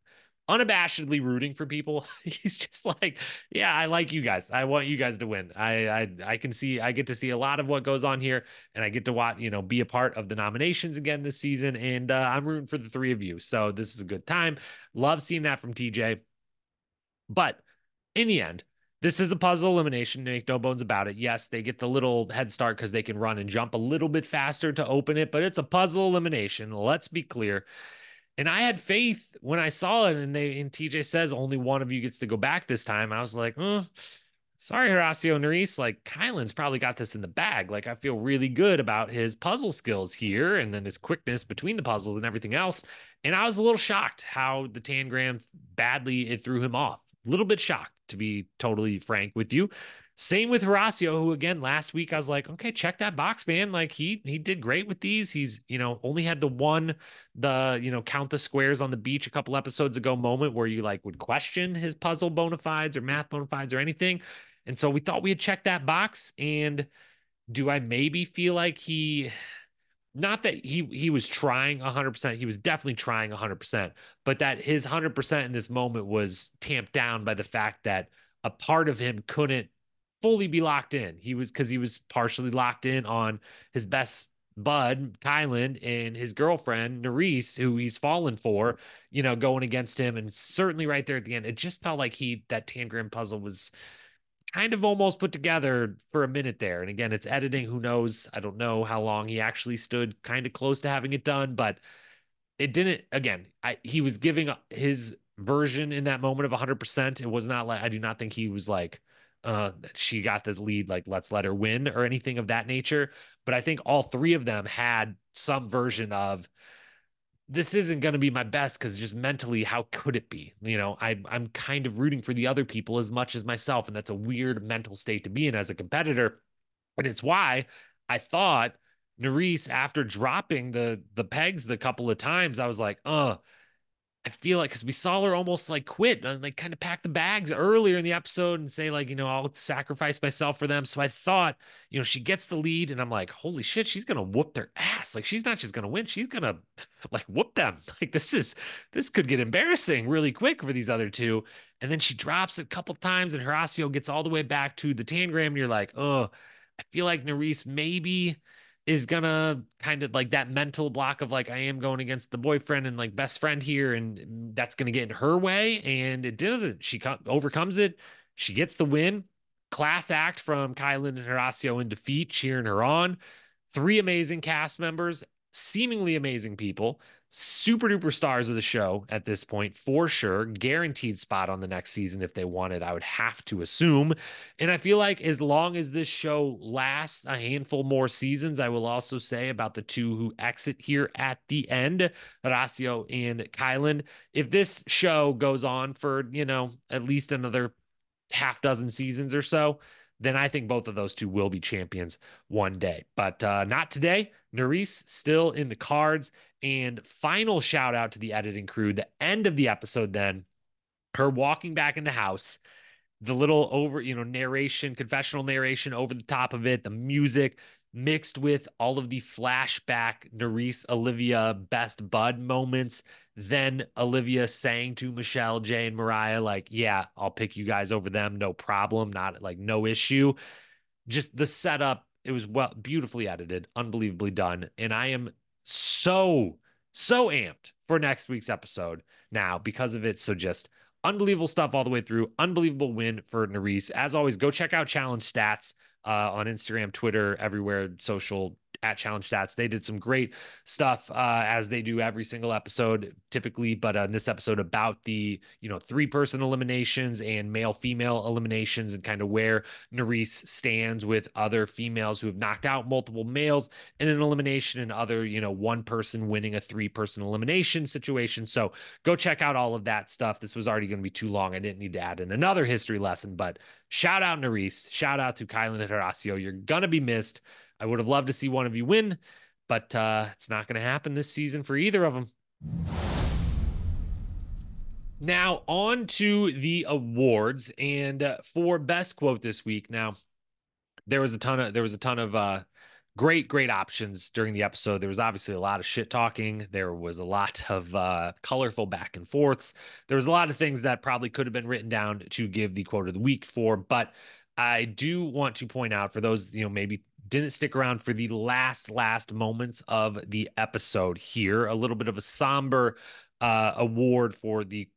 unabashedly rooting for people. He's just like, yeah, I like you guys. I want you guys to win. I I I can see I get to see a lot of what goes on here and I get to watch, you know, be a part of the nominations again this season and uh, I'm rooting for the three of you. So this is a good time. Love seeing that from TJ. But in the end, this is a puzzle elimination, make no bones about it. Yes, they get the little head start because they can run and jump a little bit faster to open it, but it's a puzzle elimination. Let's be clear. And I had faith when I saw it, and they and TJ says only one of you gets to go back this time. I was like, oh, sorry, Horacio Nurys. Like Kyland's probably got this in the bag. Like I feel really good about his puzzle skills here, and then his quickness between the puzzles and everything else. And I was a little shocked how the Tangram badly it threw him off. A little bit shocked to be totally frank with you. Same with Horacio, who again last week I was like, okay, check that box, man. Like he he did great with these. He's you know only had the one the you know count the squares on the beach a couple episodes ago moment where you like would question his puzzle bona fides or math bona fides or anything, and so we thought we had checked that box. And do I maybe feel like he? Not that he he was trying 100%, he was definitely trying 100%, but that his 100% in this moment was tamped down by the fact that a part of him couldn't fully be locked in. He was because he was partially locked in on his best bud, Kyland, and his girlfriend, Nurys, who he's fallen for, you know, going against him. And certainly right there at the end, it just felt like he that Tangram puzzle was kind of almost put together for a minute there. And again, it's editing. Who knows? I don't know how long he actually stood kind of close to having it done, but it didn't again, I he was giving his version in that moment of 100%. It was not like I do not think he was like uh, she got the lead, like let's let her win or anything of that nature. But I think all three of them had some version of this isn't going to be my best because just mentally, how could it be? You know, I, I'm kind of rooting for the other people as much as myself. And that's a weird mental state to be in as a competitor. And it's why I thought Nurys, after dropping the the pegs the couple of times, I was like, oh, I feel like because we saw her almost like quit and like kind of pack the bags earlier in the episode and say like you know I'll sacrifice myself for them. So I thought you know she gets the lead and I'm like holy shit she's gonna whoop their ass. Like she's not just gonna win she's gonna like whoop them. Like this is this could get embarrassing really quick for these other two. And then she drops a couple times and Horacio gets all the way back to the tangram and you're like oh I feel like Nurys maybe is gonna kind of like that mental block of like I am going against the boyfriend and like best friend here, and that's gonna get in her way, and it doesn't. She co- overcomes it. She gets the win. Class act from Kyland and Horacio in defeat, cheering her on. Three amazing cast members, seemingly amazing people super duper stars of the show at this point for sure. Guaranteed spot on the next season if they wanted i would have to assume. And i feel like as long as this show lasts a handful more seasons i will also say about the two who exit here at the end horacio and kyland if this show goes on for you know at least another half dozen seasons or so then I think both of those two will be champions one day. But uh, not today. Nurys still in the cards. And final shout out to the editing crew. The end of the episode, then her walking back in the house, the little over, you know, narration, confessional narration over the top of it, the music mixed with all of the flashback Nurys Olivia best bud moments. Then Olivia saying to Michele, Jay, and Mariah, like, yeah, I'll pick you guys over them. No problem. Not like no issue. Just the setup. It was well beautifully edited, unbelievably done. And I am so, so amped for next week's episode now because of it. So just unbelievable stuff all the way through. Unbelievable win for Nurys. As always, go check out challenge stats uh, on Instagram, Twitter, everywhere, social at Challenge Stats. They did some great stuff uh, as they do every single episode, typically. But uh, in this episode, about the you know three person eliminations and male female eliminations, and kind of where Nurys stands with other females who have knocked out multiple males in an elimination, and other you know one person winning a three person elimination situation. So go check out all of that stuff. This was already going to be too long. I didn't need to add in another history lesson, but shout out Nurys, shout out to Kyland and Horacio. You're gonna be missed. I would have loved to see one of you win, but uh, it's not going to happen this season for either of them. Now, on to the awards. And uh, for best quote this week, now, there was a ton of there was a ton of uh great great options during the episode there was obviously a lot of shit talking there was a lot of uh colorful back and forths there was a lot of things that probably could have been written down to give the quote of the week for but i do want to point out for those you know maybe didn't stick around for the last last moments of the episode here. A little bit of a somber uh, award for the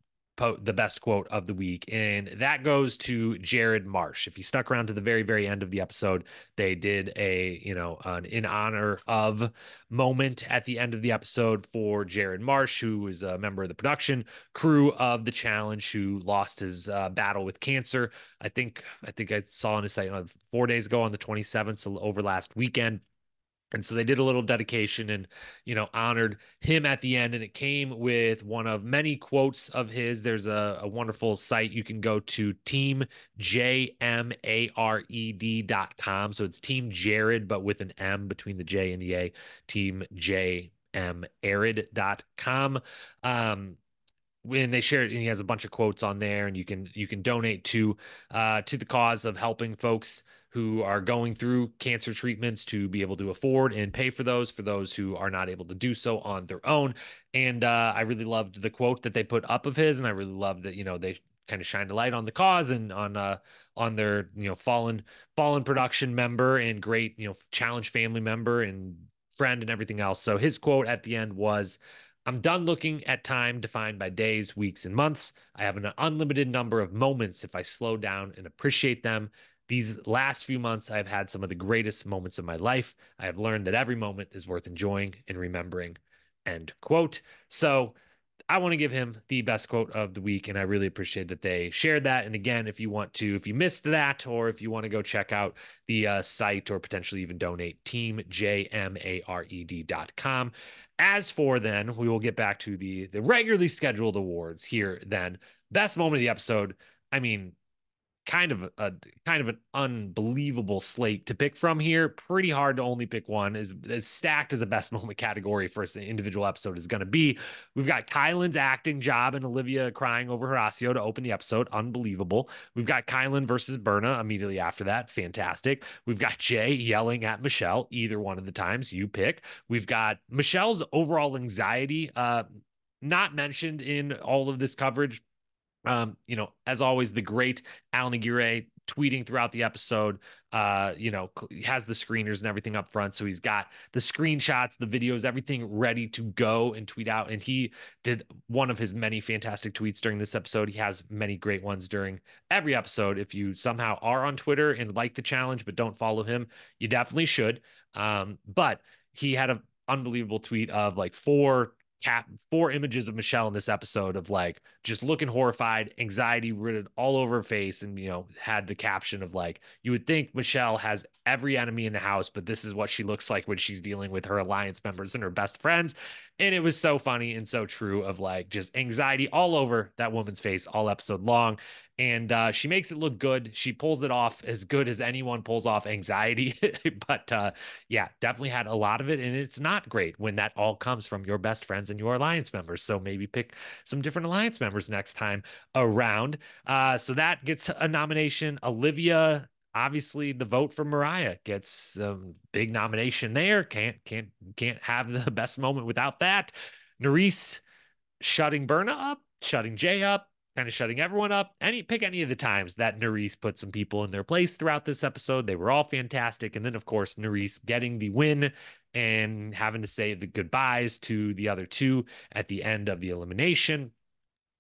po- the best quote of the week, and that goes to Jared Marsh. If you stuck around to the very, very end of the episode, they did a you know an in honor of moment at the end of the episode for Jared Marsh, who is a member of the production crew of the challenge, who lost his uh, battle with cancer. I think I think I saw on his site uh, four days ago on the 27th, so over last weekend and so they did a little dedication and you know honored him at the end and it came with one of many quotes of his. There's a, a wonderful site you can go to team j-m-a-r-e-d.com so it's team jared but with an m between the j and the a team j m arid.com um when they share it and he has a bunch of quotes on there and you can you can donate to uh to the cause of helping folks who are going through cancer treatments to be able to afford and pay for those for those who are not able to do so on their own. And uh, I really loved the quote that they put up of his, and I really loved that you know they kind of shined a light on the cause and on uh on their you know fallen fallen production member and great you know challenge family member and friend and everything else. So his quote at the end was. I'm done looking at time defined by days, weeks, and months. I have an unlimited number of moments if I slow down and appreciate them these last few months, I've had some of the greatest moments of my life. I have learned that every moment is worth enjoying and remembering. End quote. So I want to give him the best quote of the week, and I really appreciate that they shared that. And again, if you want to, if you missed that, or if you want to go check out the uh, site or potentially even donate, teamjmared.com. As for then, we will get back to the the regularly scheduled awards here. Then, best moment of the episode. I mean, kind of a kind of an unbelievable slate to pick from here. Pretty hard to only pick one. As, as stacked as a best moment category for an individual episode is going to be. We've got Kyland's acting job and Olivia crying over Horacio to open the episode. Unbelievable. We've got Kyland versus Berna immediately after that. Fantastic. We've got Jay yelling at Michele. Either one of the times you pick. We've got Michele's overall anxiety. Uh, not mentioned in all of this coverage um, you know, as always, the great Alan Aguirre tweeting throughout the episode. Uh, you know, has the screeners and everything up front, so he's got the screenshots, the videos, everything ready to go and tweet out. And he did one of his many fantastic tweets during this episode. He has many great ones during every episode. If you somehow are on Twitter and like the challenge but don't follow him, you definitely should. Um, but he had an unbelievable tweet of like four cap four images of Michele in this episode of like just looking horrified, anxiety written all over her face, and you know, had the caption of like, you would think Michele has every enemy in the house, but this is what she looks like when she's dealing with her alliance members and her best friends. And it was so funny and so true of like just anxiety all over that woman's face all episode long. And uh, she makes it look good. She pulls it off as good as anyone pulls off anxiety. but uh, yeah, definitely had a lot of it. And it's not great when that all comes from your best friends and your alliance members. So maybe pick some different alliance members next time around. Uh, so that gets a nomination. Olivia obviously the vote for Mariah gets a big nomination there. Can't can't can't have the best moment without that. Nurys shutting Berna up, shutting Jay up, kind of shutting everyone up. Any pick any of the times that Nurys put some people in their place throughout this episode. They were all fantastic. And then of course Nurys getting the win and having to say the goodbyes to the other two at the end of the elimination.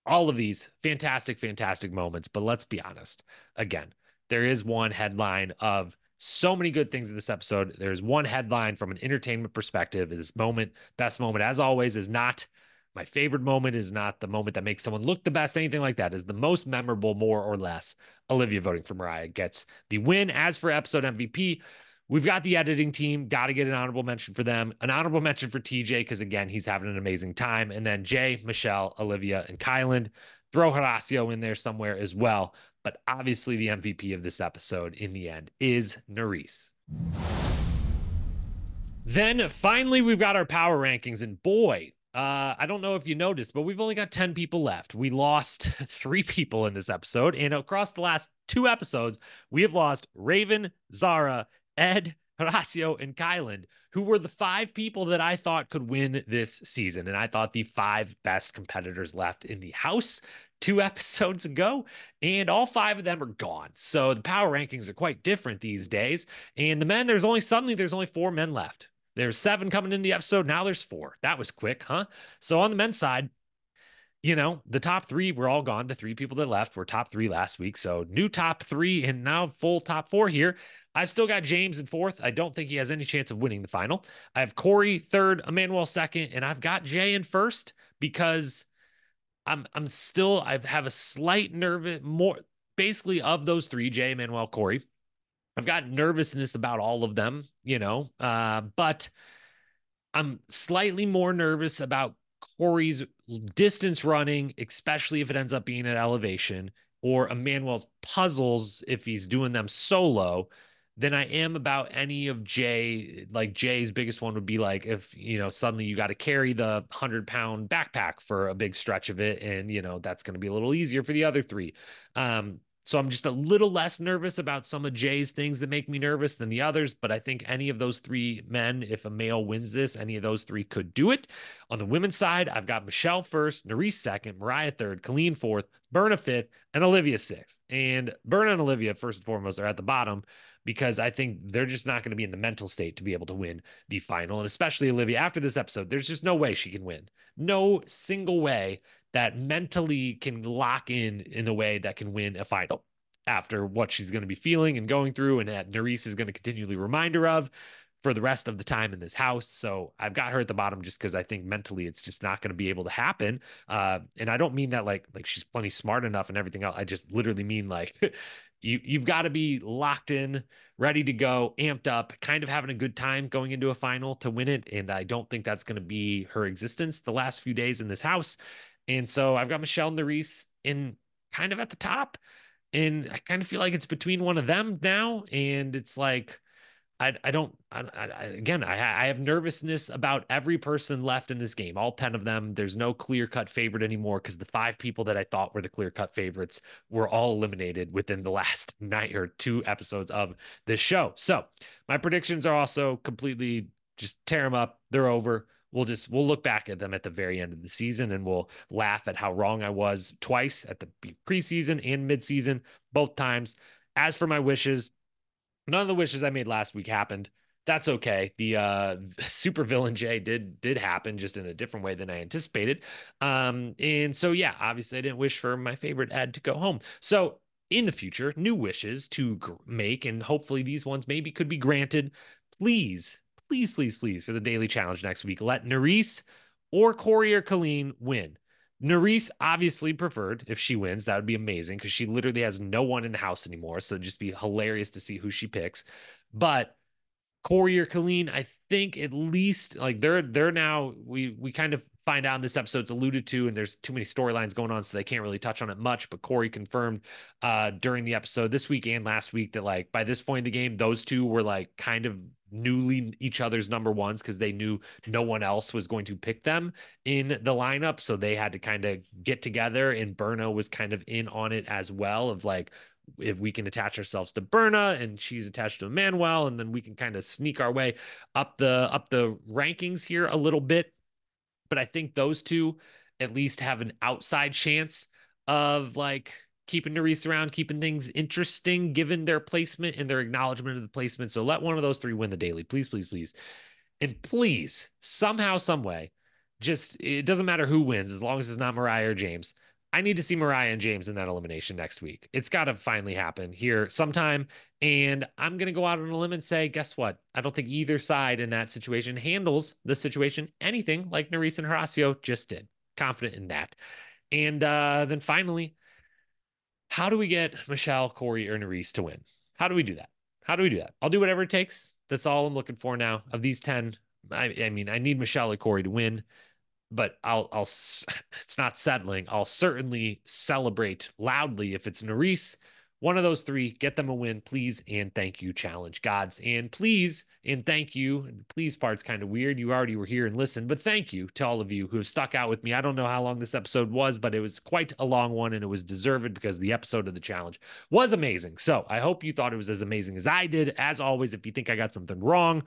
All of these fantastic, fantastic moments. But let's be honest. Again, there is one headline of so many good things in this episode. There's one headline from an entertainment perspective. This moment, best moment, as always, is not my favorite moment, is not the moment that makes someone look the best, anything like that. Is the most memorable, more or less. Olivia voting for Mariah gets the win. As for episode MVP, we've got the editing team. Got to get an honorable mention for them. An honorable mention for TJ, because again, he's having an amazing time. And then Jay, Michele, Olivia, and Kyland. Throw Horacio in there somewhere as well. But obviously, the MVP of this episode in the end is Nurys. Then finally, we've got our power rankings. And boy, uh, I don't know if you noticed, but we've only got 10 people left. We lost three people in this episode. And across the last two episodes, we have lost Raven, Zara, Ed, Horacio, and Kyland, who were the five people that I thought could win this season. And I thought the five best competitors left in the house two episodes ago, and all five of them are gone. So the power rankings are quite different these days. And the men, there's only suddenly there's only four men left. There's seven coming in the episode. Now there's four. That was quick, huh? So on the men's side, you know, the top three were all gone. The three people that left were top three last week. So new top three and now full top four here. I've still got James in fourth. I don't think he has any chance of winning the final. I have Cory third, Emanuel second, and I've got Jay in first because I'm I'm still I have a slight nervous more basically of those three, Jay, Manuel, Cory. I've got nervousness about all of them, you know, uh, but I'm slightly more nervous about Cory's distance running, especially if it ends up being at elevation, or Emanuel's puzzles if he's doing them solo than I am about any of Jay. Like Jay's biggest one would be like if you know suddenly you got to carry the hundred pound backpack for a big stretch of it, and you know that's going to be a little easier for the other three. Um, so I'm just a little less nervous about some of Jay's things that make me nervous than the others. But I think any of those three men, if a male wins this, any of those three could do it. On the women's side, I've got Michele first, Nurys second, Mariah third, Colleen fourth, Berna fifth, and Olivia sixth. And Berna and Olivia, first and foremost, are at the bottom because I think they're just not going to be in the mental state to be able to win the final. And especially Olivia, after this episode, there's just no way she can win. No single way that mentally can lock in in a way that can win a final after what she's going to be feeling and going through, and that Nurys is going to continually remind her of for the rest of the time in this house. So I've got her at the bottom just because I think mentally it's just not going to be able to happen. Uh, and I don't mean that like like she's plenty smart enough and everything else. I just literally mean like you you've got to be locked in, ready to go, amped up, kind of having a good time going into a final to win it. And I don't think that's going to be her existence the last few days in this house. And so I've got Michele Nurys in kind of at the top. And I kind of feel like it's between one of them now. And it's like, I, I don't I, I, again I, I have nervousness about every person left in this game all 10 of them there's no clear cut favorite anymore because the five people that I thought were the clear cut favorites were all eliminated within the last night or two episodes of this show so my predictions are also completely just tear them up they're over we'll just we'll look back at them at the very end of the season and we'll laugh at how wrong I was twice at the preseason and midseason both times as for my wishes None of the wishes I made last week happened. That's okay. The uh, super villain Jay did did happen just in a different way than I anticipated. Um, and so yeah, obviously I didn't wish for my favorite Ed to go home. So in the future, new wishes to gr- make, and hopefully these ones maybe could be granted. Please, please, please, please, for the daily challenge next week, let Nurys or Cory or Colleen win. Nurys obviously preferred if she wins. That would be amazing because she literally has no one in the house anymore. So it'd just be hilarious to see who she picks. But Cory or Colleen, I think at least like they're they're now we we kind of find out in this episode it's alluded to, and there's too many storylines going on, so they can't really touch on it much. But Cory confirmed uh during the episode this week and last week that like by this point in the game, those two were like kind of newly each other's number ones because they knew no one else was going to pick them in the lineup. So they had to kind of get together, and Berna was kind of in on it as well of like, if we can attach ourselves to Berna and she's attached to Manuel, and then we can kind of sneak our way up the up the rankings here a little bit. But I think those two at least have an outside chance of like keeping Nurys around, keeping things interesting given their placement and their acknowledgement of the placement. So let one of those three win the daily, please, please, please. And please, somehow, some way, just it doesn't matter who wins as long as it's not Mariah or James. I need to see Mariah and James in that elimination next week. It's got to finally happen here sometime. And I'm going to go out on a limb and say, guess what? I don't think either side in that situation handles the situation anything like Nurys and Horacio just did. Confident in that. And uh, then finally, how do we get Michele, Cory, or Nurys to win? How do we do that? How do we do that? I'll do whatever it takes. That's all I'm looking for now. Of these 10, I, I mean, I need Michele and Cory to win, but I'll, I'll, it's not settling. I'll certainly celebrate loudly if it's Nurys one of those three, get them a win, please and thank you, challenge gods. And please and thank you. The please part's kind of weird. You already were here and listened, but thank you to all of you who have stuck out with me. I don't know how long this episode was, but it was quite a long one and it was deserved because the episode of the challenge was amazing. So I hope you thought it was as amazing as I did. As always, if you think I got something wrong,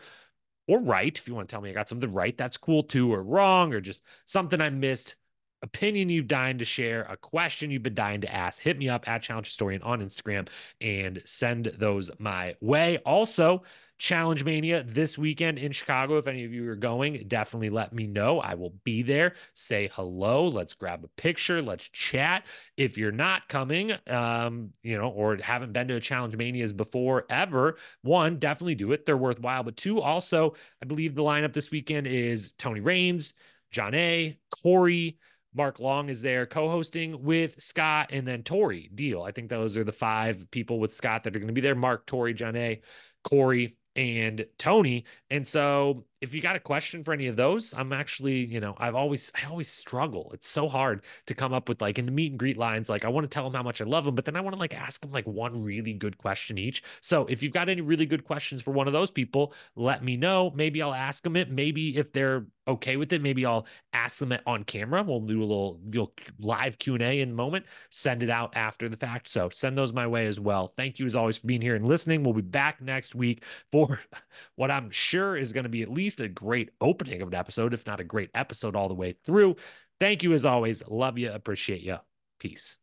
or right, if you want to tell me I got something right, that's cool too, or wrong, or just something I missed opinion you've dying to share, a question you've been dying to ask, hit me up at Challenge Historian on Instagram and send those my way. Also, Challenge Mania this weekend in Chicago. If any of you are going, definitely let me know. I will be there. Say hello. Let's grab a picture. Let's chat. If you're not coming, um, you know, or haven't been to a Challenge Manias before ever, one, definitely do it. They're worthwhile. But two, also, I believe the lineup this weekend is Tony Raines, John A, Cory, Mark Long is there co-hosting with Scott and then Tori Deal. I think those are the five people with Scott that are going to be there. Mark, Tori, John A, Cory, and Tony. And so if you got a question for any of those, I'm actually, you know, I've always, I always struggle. It's so hard to come up with like in the meet and greet lines, like I want to tell them how much I love them, but then I want to like ask them like one really good question each. So if you've got any really good questions for one of those people, let me know. Maybe I'll ask them it. Maybe if they're okay with it, maybe I'll ask them it on camera. We'll do a little, little live Q and A in the moment. Send it out after the fact. So send those my way as well. Thank you as always for being here and listening. We'll be back next week for what I'm sure is going to be at least a great opening of an episode, if not a great episode all the way through. Thank you as always. Love you. Appreciate you. Peace.